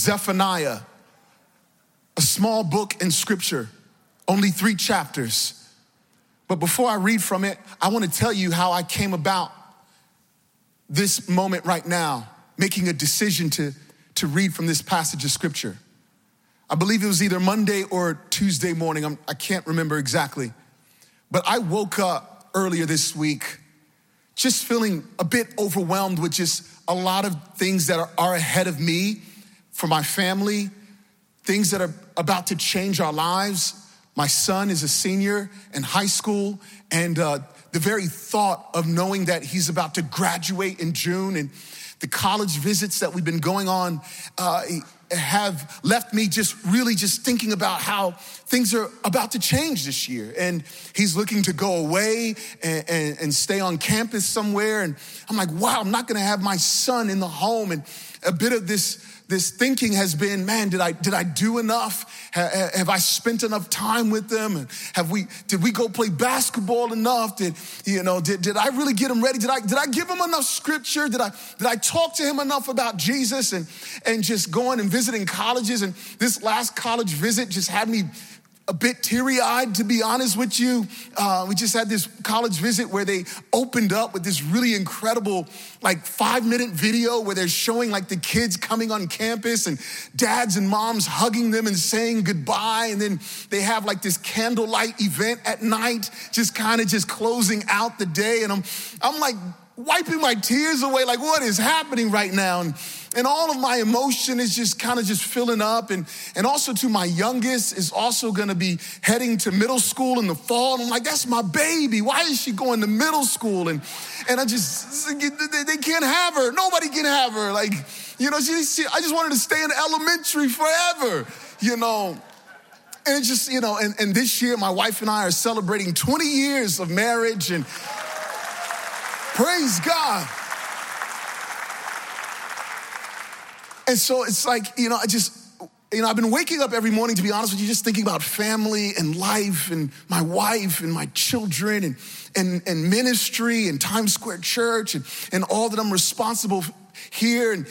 Zephaniah, a small book in scripture, only three chapters. But before I read from it, I want to tell you how I came about this moment right now, making a decision to, to read from this passage of scripture. I believe it was either Monday or Tuesday morning. I'm, I can not remember exactly. But I woke up earlier this week just feeling a bit overwhelmed with just a lot of things that are, are ahead of me for my family, things that are about to change our lives. My son is a senior in high school, and uh, the very thought of knowing that he's about to graduate in June and the college visits that we've been going on uh, have left me just really just thinking about how things are about to change this year. And he's looking to go away and, and, and stay on campus somewhere. And I'm like, wow, I'm not gonna have my son in the home. And a bit of this this thinking has been, man, did I did I do enough? Have I spent enough time with them? And have we did we go play basketball enough? Did you know? Did, did I really get him ready? Did I did I give him enough scripture? Did I did I talk to him enough about Jesus and and just going and visiting colleges? And this last college visit just had me a bit teary eyed, to be honest with you. Uh, we just had this college visit where they opened up with this really incredible, like five minute video where they're showing like the kids coming on campus and dads and moms hugging them and saying goodbye. And then they have like this candlelight event at night, just kind of just closing out the day. And I'm, I'm like wiping my tears away, like, what is happening right now? And, and all of my emotion is just kind of just filling up. And, and also to my youngest is also gonna be heading to middle school in the fall. And I'm like, that's my baby. Why is she going to middle school? And, and I just, they can't have her. Nobody can have her. Like, you know, she, she, I just wanted to stay in elementary forever, you know. And just, you know, and, and this year my wife and I are celebrating 20 years of marriage and praise God. And so it's like, you know, I just, you know, I've been waking up every morning, to be honest with you, just thinking about family and life and my wife and my children and, and, and ministry and Times Square Church and, and all that I'm responsible here. And,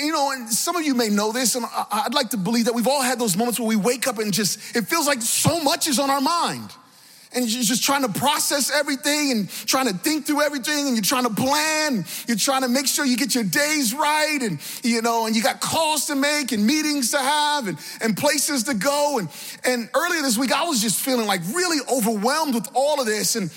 you know, and some of you may know this, and I'd like to believe that we've all had those moments where we wake up and just, it feels like so much is on our mind and you're just trying to process everything and trying to think through everything and you're trying to plan you're trying to make sure you get your days right and you know and you got calls to make and meetings to have and, and places to go. And and earlier this week i was just feeling like really overwhelmed with all of this. And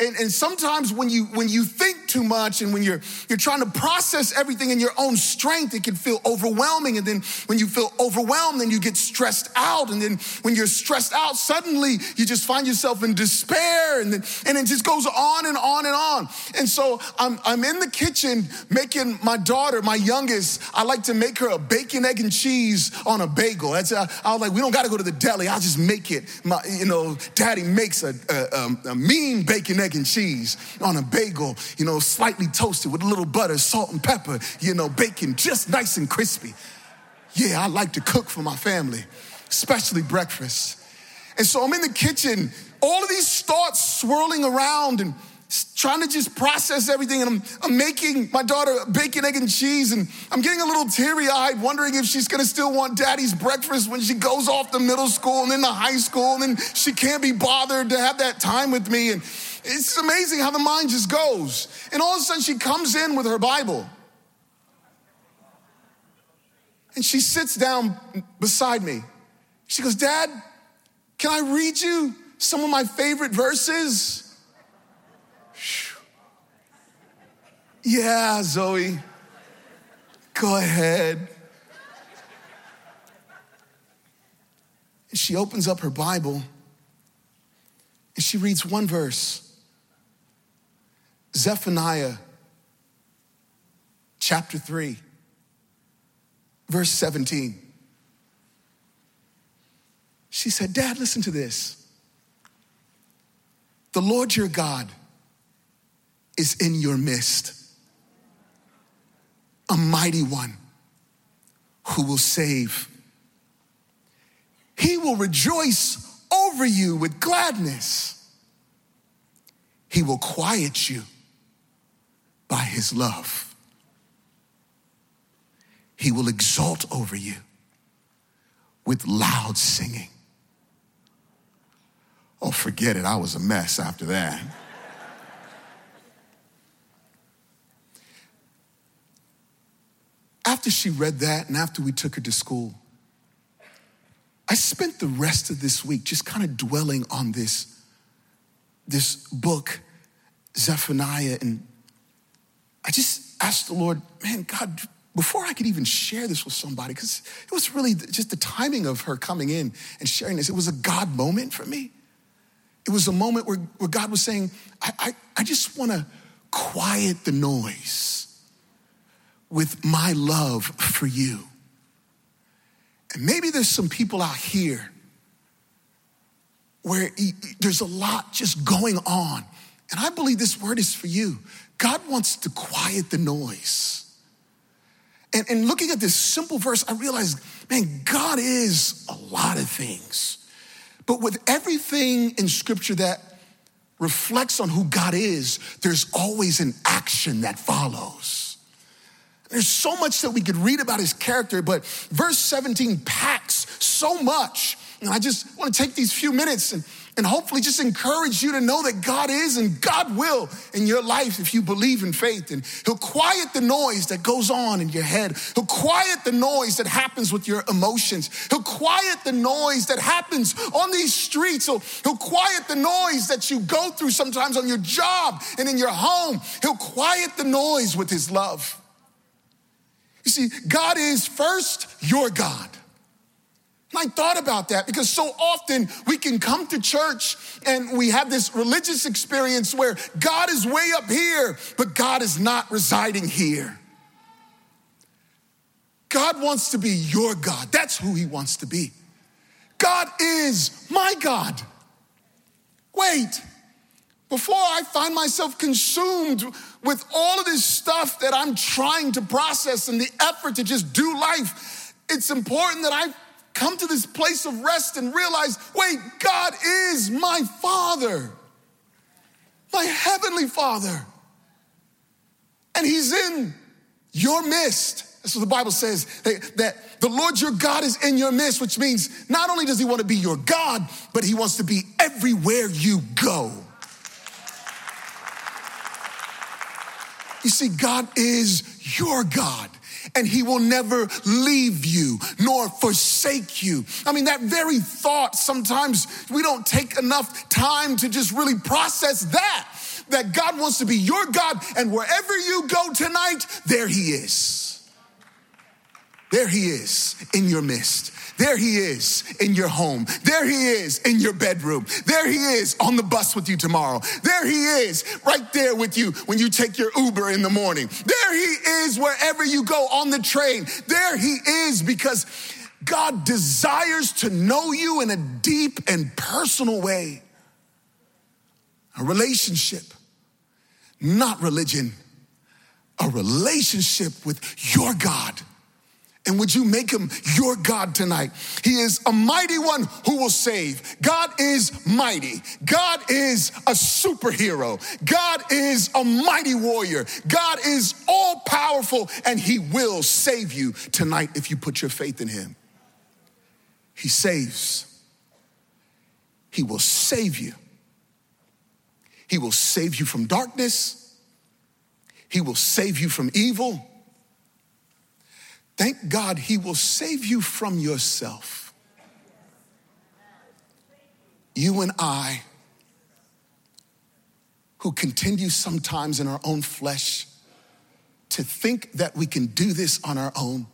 and, and sometimes when you when you think too much and when you're you're trying to process everything in your own strength, it can feel overwhelming. And then when you feel overwhelmed, then you get stressed out. And then when you're stressed out, suddenly you just find yourself in despair. And then and it just goes on and on and on. And so I'm I'm in the kitchen making my daughter, my youngest, I like to make her a bacon, egg, and cheese on a bagel. That's uh, I was like, we don't got to go to the deli. I'll just make it. My, you know, daddy makes a, a, a mean bacon, egg, egg and cheese on a bagel, you know, slightly toasted with a little butter, salt and pepper, you know, bacon just nice and crispy. Yeah, I like to cook for my family, especially breakfast. And so I'm in the kitchen, all of these thoughts swirling around and trying to just process everything. And I'm, I'm making my daughter bacon, egg, and cheese. And I'm getting a little teary eyed, wondering if she's gonna still want daddy's breakfast when she goes off to middle school and then to high school. And then she can't be bothered to have that time with me. And it's amazing how the mind just goes. And all of a sudden, she comes in with her Bible. And she sits down beside me. She goes, Dad, can I read you some of my favorite verses? Yeah, Zoe, go ahead. And she opens up her Bible and she reads one verse. Zephaniah chapter 3, verse 17. She said, Dad, listen to this. The Lord your God is in your midst, a mighty one who will save. He will rejoice over you with gladness. He will quiet you by his love. He will exalt over you with loud singing. Oh, forget it. I was a mess after that. after she read that and after we took her to school, I spent the rest of this week just kind of dwelling on this, this book, Zephaniah, and I just asked the Lord, man, God, before I could even share this with somebody, because it was really just the timing of her coming in and sharing this, it was a God moment for me. It was a moment where, where God was saying, I, I, I just want to quiet the noise with my love for you. And maybe there's some people out here where there's a lot just going on. And I believe this word is for you. God wants to quiet the noise. And, and looking at this simple verse, I realized, man, God is a lot of things. But with everything in scripture that reflects on who God is, there's always an action that follows. There's so much that we could read about his character, but verse 17 packs so much. And I just want to take these few minutes and, and hopefully just encourage you to know that God is and God will in your life if you believe in faith. And He'll quiet the noise that goes on in your head. He'll quiet the noise that happens with your emotions. He'll quiet the noise that happens on these streets. He'll, he'll quiet the noise that you go through sometimes on your job and in your home. He'll quiet the noise with His love. You see, God is first your God. I thought about that because so often we can come to church and we have this religious experience where God is way up here, but God is not residing here. God wants to be your God. That's who he wants to be. God is my God. Wait, before I find myself consumed with all of this stuff that I'm trying to process and the effort to just do life, it's important that I come to this place of rest and realize wait, God is my Father, my Heavenly Father. And He's in your midst. That's what the Bible says, that the Lord your God is in your midst, which means not only does He want to be your God, but He wants to be everywhere you go. You see, God is your God and he will never leave you nor forsake you. I mean, that very thought, sometimes we don't take enough time to just really process that. That God wants to be your God, and wherever you go tonight, there he is. There he is in your midst. There he is in your home. There he is in your bedroom. There he is on the bus with you tomorrow. There he is right there with you when you take your Uber in the morning. There he is wherever you go on the train. There he is because God desires to know you in a deep and personal way. A relationship, not religion, a relationship with your God. And would you make him your God tonight? He is a mighty one who will save. God is mighty. God is a superhero. God is a mighty warrior. God is all powerful and he will save you tonight if you put your faith in him. He saves. He will save you. He will save you from darkness. He will save you from evil. Thank God he will save you from yourself. You and I, who continue sometimes in our own flesh to think that we can do this on our own.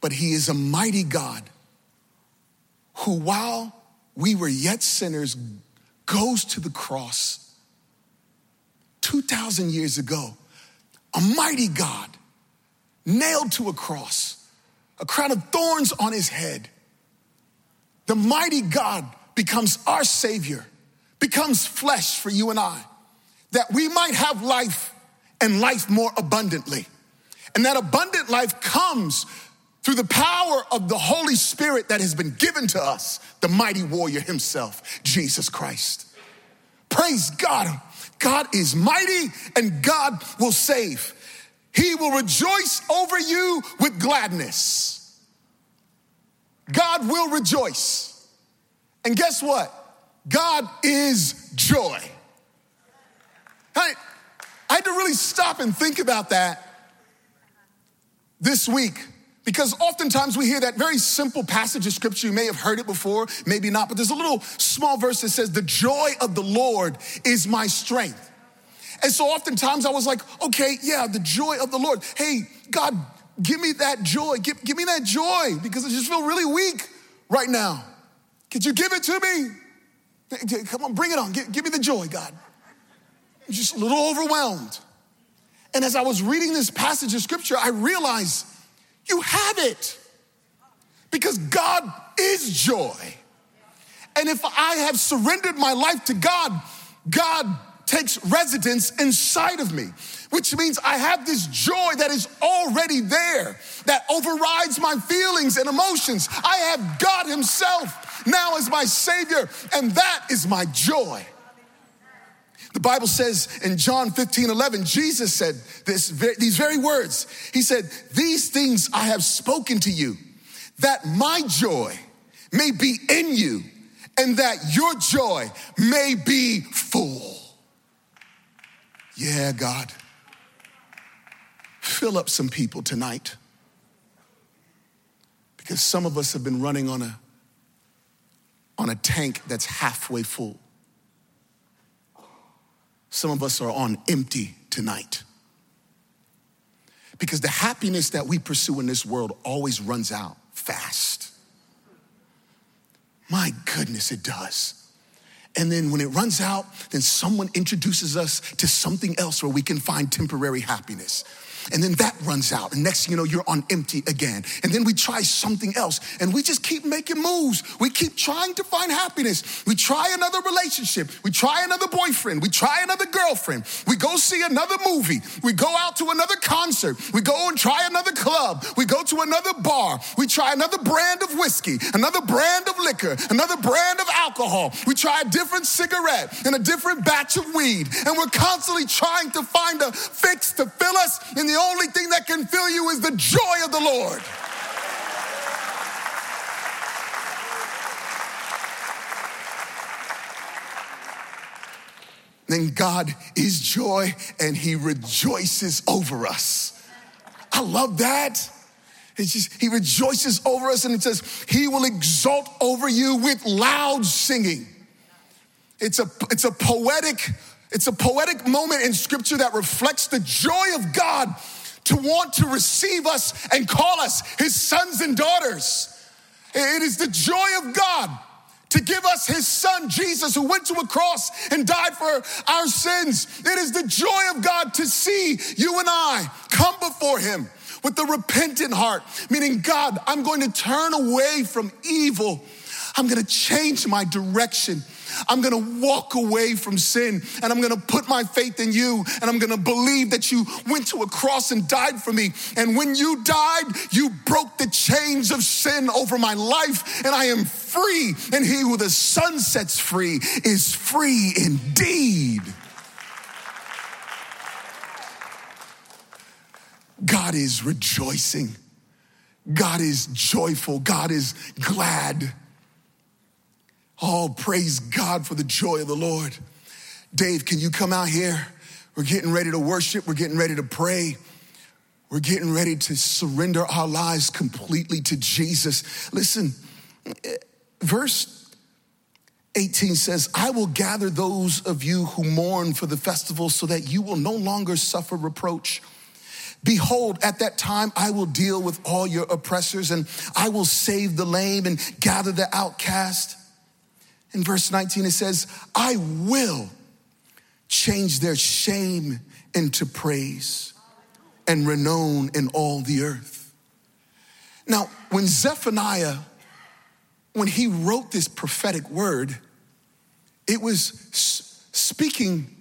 But he is a mighty God who, while we were yet sinners, goes to the cross 2,000 years ago. A mighty God nailed to a cross, a crown of thorns on his head. The mighty God becomes our Savior, becomes flesh for you and I, that we might have life and life more abundantly. And that abundant life comes through the power of the Holy Spirit that has been given to us, the mighty warrior himself, Jesus Christ. Praise God. God is mighty and God will save. He will rejoice over you with gladness. God will rejoice. And guess what? God is joy. I, I had to really stop and think about that this week because oftentimes we hear that very simple passage of scripture. You may have heard it before, maybe not, but there's a little small verse that says, The joy of the Lord is my strength. And so oftentimes I was like, okay, yeah, the joy of the Lord. Hey, God, give me that joy. Give, give me that joy because I just feel really weak right now. Could you give it to me? Come on, bring it on. Give, give me the joy, God. I'm just a little overwhelmed. And as I was reading this passage of scripture, I realized you have it because God is joy. And if I have surrendered my life to God, God takes residence inside of me, which means I have this joy that is already there, that overrides my feelings and emotions. I have God Himself now as my Savior, and that is my joy. The Bible says in John 15, 11, Jesus said this, these very words. He said, These things I have spoken to you, that my joy may be in you, and that your joy may be full. Yeah, God. Fill up some people tonight. Because some of us have been running on a, on a tank that's halfway full. Some of us are on empty tonight. Because the happiness that we pursue in this world always runs out fast. My goodness, it does. And then when it runs out, then someone introduces us to something else where we can find temporary happiness. And then that runs out. And next thing you know, you're on empty again. And then we try something else. And we just keep making moves. We keep trying to find happiness. We try another relationship. We try another boyfriend. We try another girlfriend. We go see another movie. We go out to another concert. We go and try another club. We go to another bar. We try another brand of whiskey, another brand of liquor, another brand of alcohol. We try a different cigarette and a different batch of weed. And we're constantly trying to find a fix to fill us in the the only thing that can fill you is the joy of the Lord. then God is joy and he rejoices over us. I love that. Just, he rejoices over us and it says, he will exult over you with loud singing. It's a, it's a poetic it's a poetic moment in scripture that reflects the joy of God to want to receive us and call us his sons and daughters. It is the joy of God to give us his son Jesus who went to a cross and died for our sins. It is the joy of God to see you and I come before him with a repentant heart, meaning, God, I'm going to turn away from evil. I'm going to change my direction. I'm gonna walk away from sin and I'm gonna put my faith in you and I'm gonna believe that you went to a cross and died for me. And when you died, you broke the chains of sin over my life and I am free. And he who the Son sets free is free indeed. God is rejoicing. God is joyful. God is glad. Oh, praise God for the joy of the Lord. Dave, can you come out here? We're getting ready to worship, we're getting ready to pray. We're getting ready to surrender our lives completely to Jesus. Listen, verse 18 says, I will gather those of you who mourn for the festival so that you will no longer suffer reproach. Behold, at that time I will deal with all your oppressors and I will save the lame and gather the outcast. In verse 19, it says, I will change their shame into praise and renown in all the earth. Now, when Zephaniah, when he wrote this prophetic word, it was speaking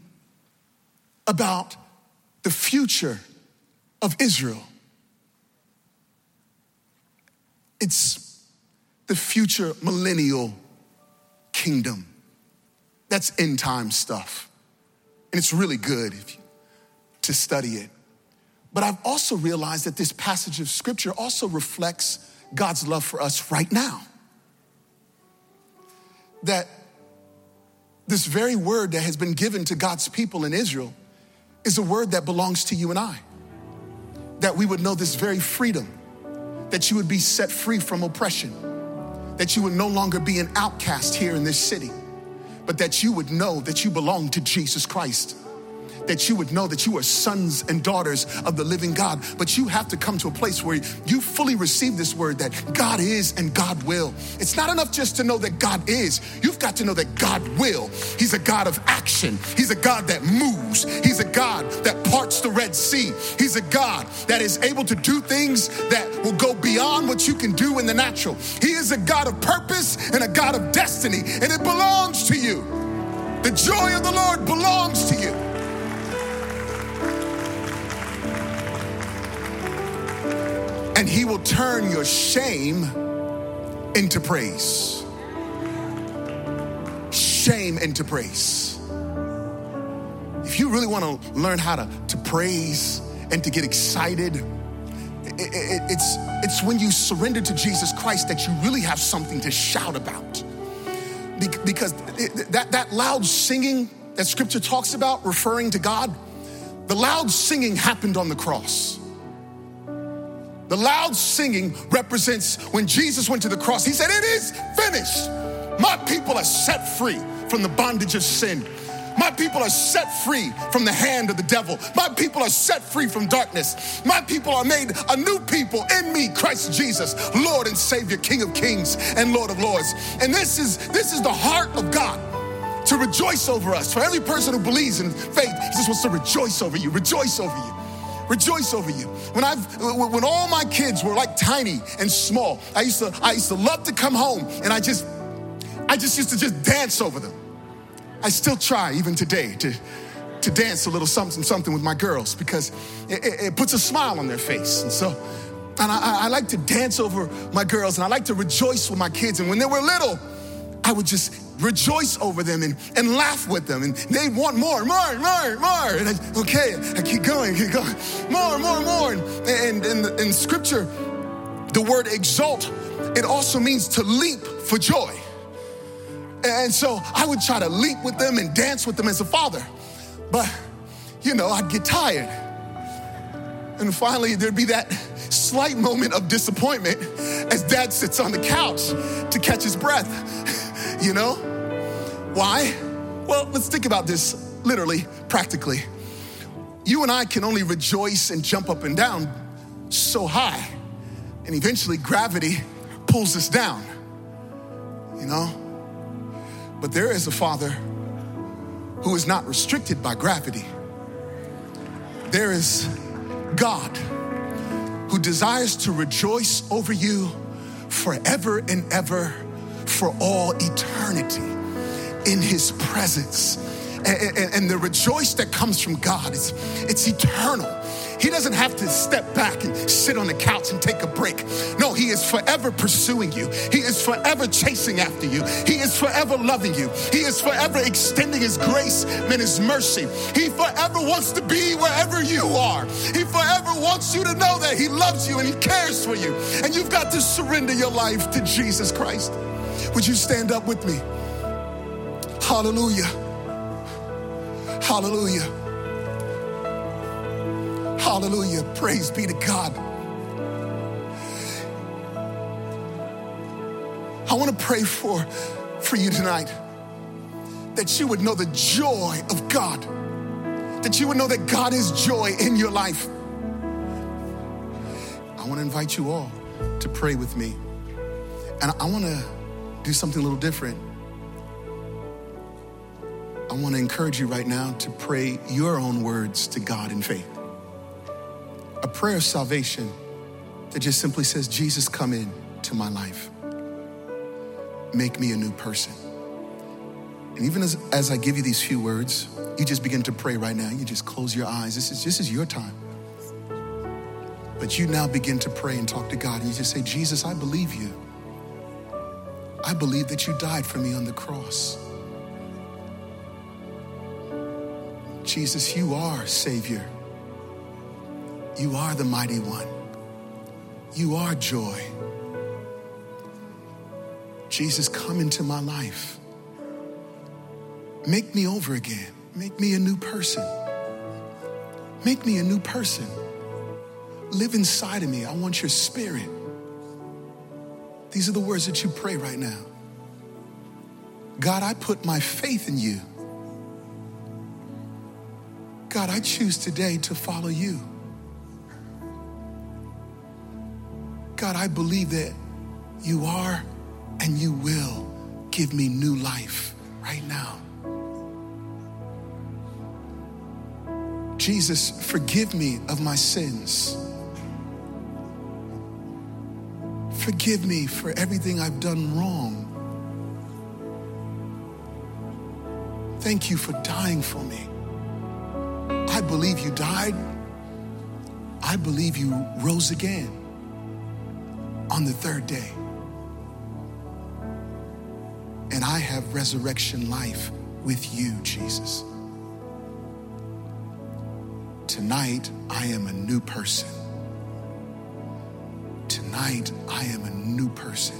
about the future of Israel. It's the future millennial kingdom. That's end time stuff. And it's really good you, to study it. But I've also realized that this passage of scripture also reflects God's love for us right now. That this very word that has been given to God's people in Israel is a word that belongs to you and I. That we would know this very freedom, that you would be set free from oppression, that you would no longer be an outcast here in this city, but that you would know that you belong to Jesus Christ that you would know that you are sons and daughters of the living God. But you have to come to a place where you fully receive this word that God is and God will. It's not enough just to know that God is, you've got to know that God will. He's a God of action, He's a God that moves, He's a God that parts the Red Sea, He's a God that is able to do things that will go beyond what you can do in the natural. He is a God of purpose and a God of destiny, and it belongs to you. The joy of the Lord belongs to you. He will turn your shame into praise. Shame into praise. If you really want to learn how to, to praise and to get excited, it, it, it's, it's when you surrender to Jesus Christ that you really have something to shout about. Because that, that loud singing that scripture talks about, referring to God, the loud singing happened on the cross. The loud singing represents when Jesus went to the cross. He said, It is finished. My people are set free from the bondage of sin. My people are set free from the hand of the devil. My people are set free from darkness. My people are made a new people in me, Christ Jesus, Lord and Savior, King of Kings and Lord of Lords. And this is this is the heart of God to rejoice over us. For every person who believes in faith, he just wants to rejoice over you, rejoice over you rejoice over you. When I've when all my kids were like tiny and small, I used to I used to love to come home and I just I just used to just dance over them. I still try even today to to dance a little something something with my girls because it, it, it puts a smile on their face. And so and I, I like to dance over my girls and I like to rejoice with my kids. And when they were little, I would just rejoice over them and, and laugh with them. And they want more, more, more, more. And I, okay, I keep going, keep going. More, more, more. And, in scripture, the word exalt, it also means to leap for joy. And so I would try to leap with them and dance with them as a father. But, you know, I'd get tired. And finally, there'd be that slight moment of disappointment as dad sits on the couch to catch his breath, you know? Why? Well, let's think about this literally, practically. You and I can only rejoice and jump up and down so high, and eventually gravity pulls us down, you know? But there is a Father who is not restricted by gravity. There is God who desires to rejoice over you forever and ever for all eternity in his presence. And, and, and the rejoice that comes from God, it's, it's eternal. He doesn't have to step back and sit on the couch and take a break. No, He is forever pursuing you. He is forever chasing after you. He is forever loving you. He is forever extending His grace and His mercy. He forever wants to be wherever you are. He forever wants you to know that He loves you and He cares for you. And you've got to surrender your life to Jesus Christ. Would you stand up with me? Hallelujah. Hallelujah. Hallelujah. Praise be to God. I want to pray for, for you tonight that you would know the joy of God, that you would know that God is joy in your life. I want to invite you all to pray with me. And I want to do something a little different. I want to encourage you right now to pray your own words to God in faith. A prayer of salvation that just simply says, Jesus, come in to my life. Make me a new person. And even as, as I give you these few words, you just begin to pray right now. You just close your eyes. This is, this is your time. But you now begin to pray and talk to God. And you just say, Jesus, I believe you. I believe that you died for me on the cross. Jesus, you are Savior. You are the mighty one. You are joy. Jesus, come into my life. Make me over again. Make me a new person. Make me a new person. Live inside of me. I want your spirit. These are the words that you pray right now. God, I put my faith in you. God, I choose today to follow you. God, I believe that you are and you will give me new life right now. Jesus, forgive me of my sins. Forgive me for everything I've done wrong. Thank you for dying for me. I believe you died. I believe you rose again on the third day. And I have resurrection life with you, Jesus. Tonight, I am a new person. Tonight, I am a new person.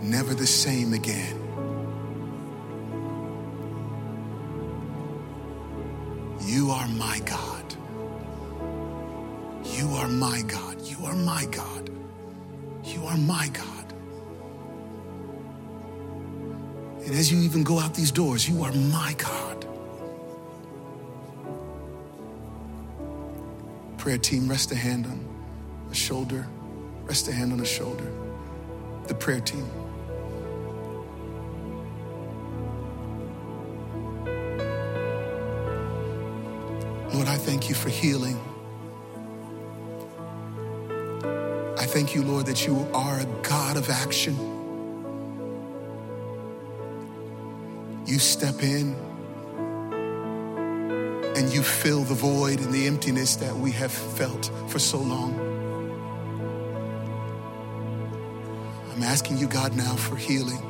Never the same again. You are my God. You are my God. You are my God. You are my God. And as you even go out these doors, you are my God. Prayer team, rest a hand on a shoulder. Rest a hand on a shoulder. The prayer team. Lord, I thank you for healing. I thank you, Lord, that you are a God of action. You step in and you fill the void and the emptiness that we have felt for so long. I'm asking you, God, now for healing.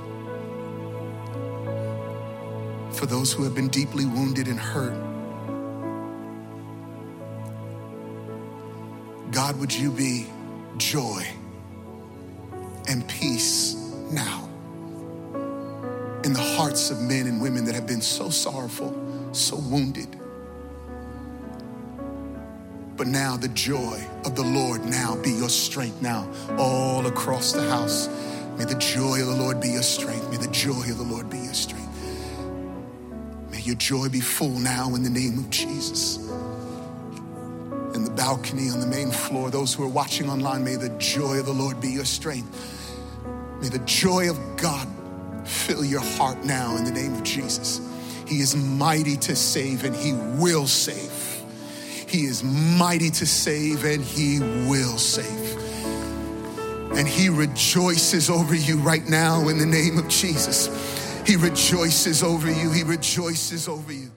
For those who have been deeply wounded and hurt. God, would you be joy and peace now in the hearts of men and women that have been so sorrowful, so wounded? But now the joy of the Lord now be your strength now all across the house. May the joy of the Lord be your strength. May the joy of the Lord be your strength. May your joy be full now in the name of Jesus. In the balcony on the main floor, those who are watching online, may the joy of the Lord be your strength. May the joy of God fill your heart now in the name of Jesus. He is mighty to save and he will save. He is mighty to save and he will save. And he rejoices over you right now in the name of Jesus. He rejoices over you. He rejoices over you.